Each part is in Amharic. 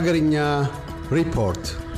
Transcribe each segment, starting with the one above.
ሀገርኛ report.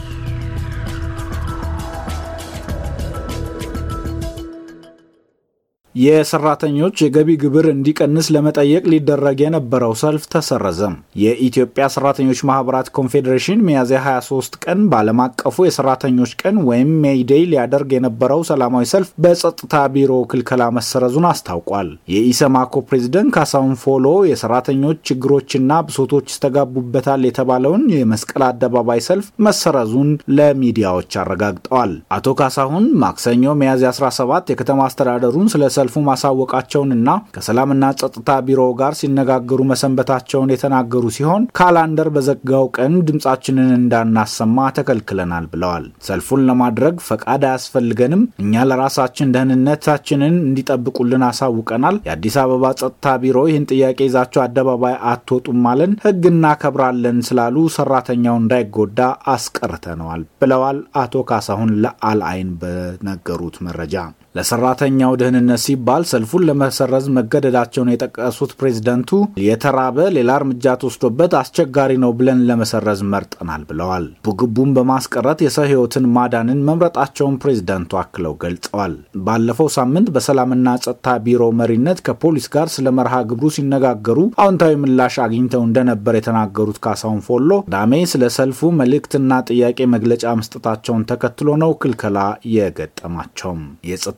የሰራተኞች የገቢ ግብር እንዲቀንስ ለመጠየቅ ሊደረግ የነበረው ሰልፍ ተሰረዘ። የኢትዮጵያ ሰራተኞች ማህበራት ኮንፌዴሬሽን ሚያዝያ 23 ቀን በዓለም አቀፉ የሰራተኞች ቀን ወይም May Day ሊያደርግ የነበረው ሰላማዊ ሰልፍ በጸጥታ ቢሮ ክልከላ መሰረዙን አስታውቋል። የኢሰማኮ ፕሬዝደንት ካሳሁን ፎሎ የሰራተኞች ችግሮችና ብሶቶች ይስተጋቡበታል የተባለውን የመስቀል አደባባይ ሰልፍ መሰረዙን ለሚዲያዎች አረጋግጠዋል። አቶ ካሳሁን ማክሰኞ ሚያዝያ 17 የከተማ አስተዳደሩን ስለ ሰልፉ ማሳወቃቸውንና ከሰላምና ጸጥታ ቢሮ ጋር ሲነጋገሩ መሰንበታቸውን የተናገሩ ሲሆን ካላንደር በዘጋው ቀን ድምፃችንን እንዳናሰማ ተከልክለናል ብለዋል። ሰልፉን ለማድረግ ፈቃድ አያስፈልገንም፣ እኛ ለራሳችን ደህንነታችንን እንዲጠብቁልን አሳውቀናል። የአዲስ አበባ ጸጥታ ቢሮ ይህን ጥያቄ ይዛቸው አደባባይ አትወጡም አለን። ህግ እናከብራለን ስላሉ ሰራተኛው እንዳይጎዳ አስቀርተነዋል ብለዋል አቶ ካሳሁን ለአልአይን በነገሩት መረጃ ለሰራተኛው ደህንነት ሲባል ሰልፉን ለመሰረዝ መገደዳቸውን የጠቀሱት ፕሬዝደንቱ የተራበ ሌላ እርምጃ ተወስዶበት አስቸጋሪ ነው ብለን ለመሰረዝ መርጠናል ብለዋል። ግብግቡን በማስቀረት የሰው ሕይወትን ማዳንን መምረጣቸውን ፕሬዝደንቱ አክለው ገልጸዋል። ባለፈው ሳምንት በሰላምና ጸጥታ ቢሮ መሪነት ከፖሊስ ጋር ስለ መርሃ ግብሩ ሲነጋገሩ አዎንታዊ ምላሽ አግኝተው እንደነበር የተናገሩት ካሳሁን ፎሎ ቅዳሜ ስለ ሰልፉ መልእክትና ጥያቄ መግለጫ መስጠታቸውን ተከትሎ ነው ክልከላ የገጠማቸውም።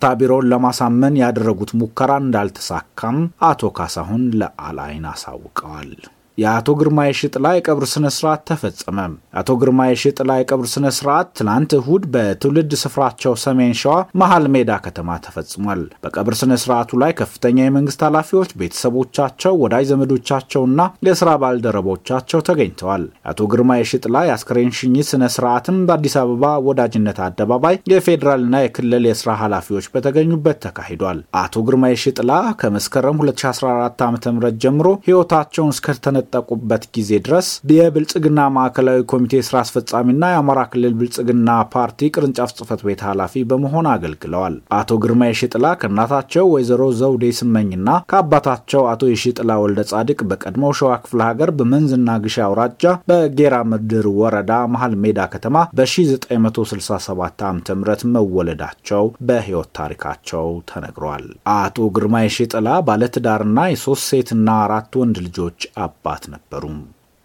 የጸጥታ ቢሮውን ለማሳመን ያደረጉት ሙከራ እንዳልተሳካም አቶ ካሳሁን ለአልአይን አሳውቀዋል። የአቶ ግርማ የሽጥላ የቀብር ስነ ስርዓት ተፈጸመ። የአቶ ግርማ የሽጥላ የቀብር ስነ ስርዓት ትናንት እሁድ በትውልድ ስፍራቸው ሰሜን ሸዋ መሀል ሜዳ ከተማ ተፈጽሟል። በቀብር ስነ ስርዓቱ ላይ ከፍተኛ የመንግስት ኃላፊዎች፣ ቤተሰቦቻቸው፣ ወዳጅ ዘመዶቻቸውና የስራ ባልደረቦቻቸው ተገኝተዋል። የአቶ ግርማ የሽጥላ የአስክሬን ሽኝት ስነ ስርዓትም በአዲስ አበባ ወዳጅነት አደባባይ የፌዴራልና የክልል የስራ ኃላፊዎች በተገኙበት ተካሂዷል። አቶ ግርማ የሽጥላ ከመስከረም 2014 ዓ ም ጀምሮ ህይወታቸውን እስከተነ ጠቁበት ጊዜ ድረስ የብልጽግና ማዕከላዊ ኮሚቴ ስራ አስፈጻሚና የአማራ ክልል ብልጽግና ፓርቲ ቅርንጫፍ ጽህፈት ቤት ኃላፊ በመሆን አገልግለዋል። አቶ ግርማ የሽጥላ ከእናታቸው ወይዘሮ ዘውዴ ስመኝና ከአባታቸው አቶ የሽጥላ ወልደ ጻድቅ በቀድሞው ሸዋ ክፍለ ሀገር በመንዝና ግሻ አውራጃ በጌራ ምድር ወረዳ መሀል ሜዳ ከተማ በ1967 ዓ ም መወለዳቸው በህይወት ታሪካቸው ተነግሯል። አቶ ግርማ የሽጥላ ባለትዳርና የሶስት ሴትና አራት ወንድ ልጆች አባት ነበሩ።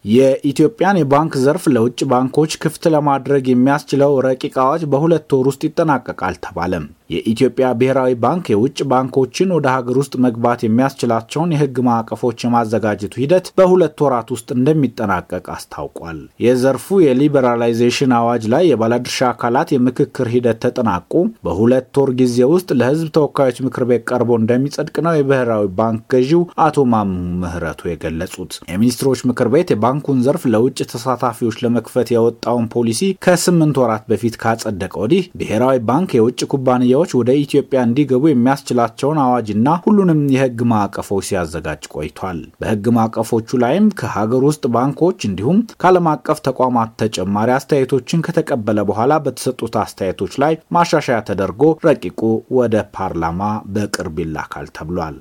የኢትዮጵያን የባንክ ዘርፍ ለውጭ ባንኮች ክፍት ለማድረግ የሚያስችለው ረቂቅ አዋጅ በሁለት ወር ውስጥ ይጠናቀቃል ተባለም። የኢትዮጵያ ብሔራዊ ባንክ የውጭ ባንኮችን ወደ ሀገር ውስጥ መግባት የሚያስችላቸውን የሕግ ማዕቀፎች የማዘጋጀቱ ሂደት በሁለት ወራት ውስጥ እንደሚጠናቀቅ አስታውቋል። የዘርፉ የ liberalization አዋጅ ላይ የባለድርሻ አካላት የምክክር ሂደት ተጠናቆ በሁለት ወር ጊዜ ውስጥ ለሕዝብ ተወካዮች ምክር ቤት ቀርቦ እንደሚጸድቅ ነው የብሔራዊ ባንክ ገዢው አቶ ማሞ ምህረቱ የገለጹት። የሚኒስትሮች ምክር ቤት የባንኩን ዘርፍ ለውጭ ተሳታፊዎች ለመክፈት የወጣውን ፖሊሲ ከስምንት ወራት በፊት ካጸደቀ ወዲህ ብሔራዊ ባንክ የውጭ ኩባንያዎች ወደ ኢትዮጵያ እንዲገቡ የሚያስችላቸውን አዋጅና ሁሉንም የህግ ማዕቀፎች ሲያዘጋጅ ቆይቷል። በህግ ማዕቀፎቹ ላይም ከሀገር ውስጥ ባንኮች እንዲሁም ከዓለም አቀፍ ተቋማት ተጨማሪ አስተያየቶችን ከተቀበለ በኋላ በተሰጡት አስተያየቶች ላይ ማሻሻያ ተደርጎ ረቂቁ ወደ ፓርላማ በቅርብ ይላካል ተብሏል።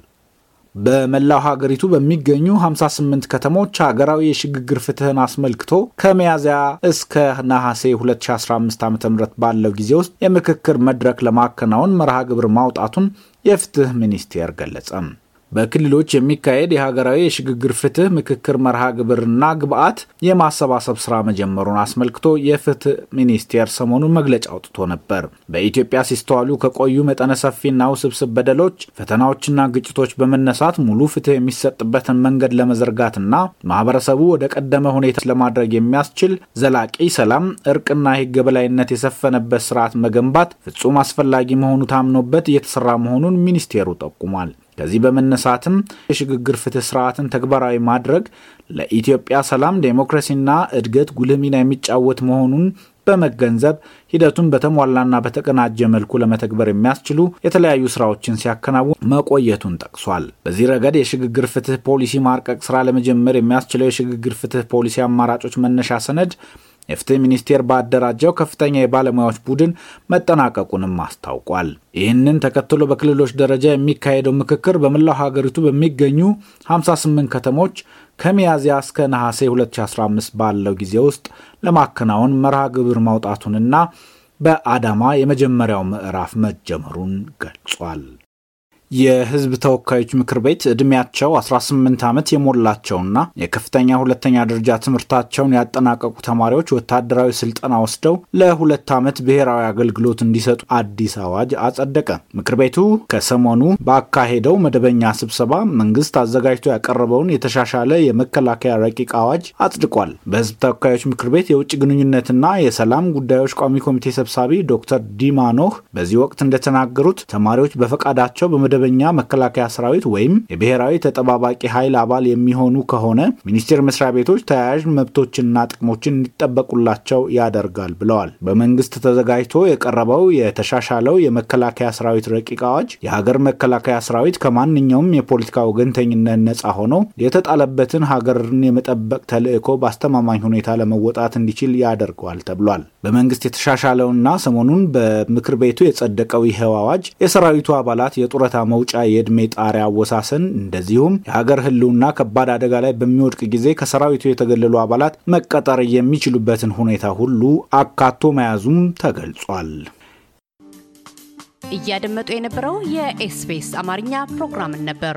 በመላው ሀገሪቱ በሚገኙ 58 ከተሞች ሀገራዊ የሽግግር ፍትህን አስመልክቶ ከሚያዝያ እስከ ነሐሴ 2015 ዓ ም ባለው ጊዜ ውስጥ የምክክር መድረክ ለማከናወን መርሃ ግብር ማውጣቱን የፍትህ ሚኒስቴር ገለጸ። በክልሎች የሚካሄድ የሀገራዊ የሽግግር ፍትህ ምክክር መርሃ ግብርና ግብዓት የማሰባሰብ ስራ መጀመሩን አስመልክቶ የፍትህ ሚኒስቴር ሰሞኑን መግለጫ አውጥቶ ነበር። በኢትዮጵያ ሲስተዋሉ ከቆዩ መጠነ ሰፊና ውስብስብ በደሎች፣ ፈተናዎችና ግጭቶች በመነሳት ሙሉ ፍትህ የሚሰጥበትን መንገድ ለመዘርጋትና ማህበረሰቡ ወደ ቀደመ ሁኔታ ለማድረግ የሚያስችል ዘላቂ ሰላም፣ እርቅና የህግ የበላይነት የሰፈነበት ስርዓት መገንባት ፍጹም አስፈላጊ መሆኑ ታምኖበት እየተሰራ መሆኑን ሚኒስቴሩ ጠቁሟል። ከዚህ በመነሳትም የሽግግር ፍትህ ስርዓትን ተግባራዊ ማድረግ ለኢትዮጵያ ሰላም፣ ዴሞክራሲና እድገት ጉልህ ሚና የሚጫወት መሆኑን በመገንዘብ ሂደቱን በተሟላና በተቀናጀ መልኩ ለመተግበር የሚያስችሉ የተለያዩ ስራዎችን ሲያከናውን መቆየቱን ጠቅሷል። በዚህ ረገድ የሽግግር ፍትህ ፖሊሲ ማርቀቅ ስራ ለመጀመር የሚያስችለው የሽግግር ፍትህ ፖሊሲ አማራጮች መነሻ ሰነድ የፍትህ ሚኒስቴር ባደራጀው ከፍተኛ የባለሙያዎች ቡድን መጠናቀቁንም አስታውቋል። ይህንን ተከትሎ በክልሎች ደረጃ የሚካሄደው ምክክር በመላው ሀገሪቱ በሚገኙ 58 ከተሞች ከሚያዝያ እስከ ነሐሴ 2015 ባለው ጊዜ ውስጥ ለማከናወን መርሃ ግብር ማውጣቱንና በአዳማ የመጀመሪያው ምዕራፍ መጀመሩን ገልጿል። የሕዝብ ተወካዮች ምክር ቤት ዕድሜያቸው 18 ዓመት የሞላቸውና የከፍተኛ ሁለተኛ ደረጃ ትምህርታቸውን ያጠናቀቁ ተማሪዎች ወታደራዊ ስልጠና ወስደው ለሁለት ዓመት ብሔራዊ አገልግሎት እንዲሰጡ አዲስ አዋጅ አጸደቀ። ምክር ቤቱ ከሰሞኑ ባካሄደው መደበኛ ስብሰባ መንግስት አዘጋጅቶ ያቀረበውን የተሻሻለ የመከላከያ ረቂቅ አዋጅ አጽድቋል። በሕዝብ ተወካዮች ምክር ቤት የውጭ ግንኙነትና የሰላም ጉዳዮች ቋሚ ኮሚቴ ሰብሳቢ ዶክተር ዲማ ኖህ በዚህ ወቅት እንደተናገሩት ተማሪዎች በፈቃዳቸው በመደ መደበኛ መከላከያ ሰራዊት ወይም የብሔራዊ ተጠባባቂ ኃይል አባል የሚሆኑ ከሆነ ሚኒስቴር መስሪያ ቤቶች ተያያዥ መብቶችንና ጥቅሞችን እንዲጠበቁላቸው ያደርጋል ብለዋል። በመንግስት ተዘጋጅቶ የቀረበው የተሻሻለው የመከላከያ ሰራዊት ረቂቅ አዋጅ የሀገር መከላከያ ሰራዊት ከማንኛውም የፖለቲካ ወገንተኝነት ነጻ ሆኖ የተጣለበትን ሀገርን የመጠበቅ ተልዕኮ በአስተማማኝ ሁኔታ ለመወጣት እንዲችል ያደርገዋል ተብሏል። በመንግስት የተሻሻለውና ሰሞኑን በምክር ቤቱ የጸደቀው ይኸው አዋጅ የሰራዊቱ አባላት የጡረታ መውጫ የዕድሜ ጣሪያ አወሳሰን እንደዚሁም የሀገር ሕልውና ከባድ አደጋ ላይ በሚወድቅ ጊዜ ከሰራዊቱ የተገለሉ አባላት መቀጠር የሚችሉበትን ሁኔታ ሁሉ አካቶ መያዙም ተገልጿል። እያደመጡ የነበረው የ SBS አማርኛ ፕሮግራምን ነበር።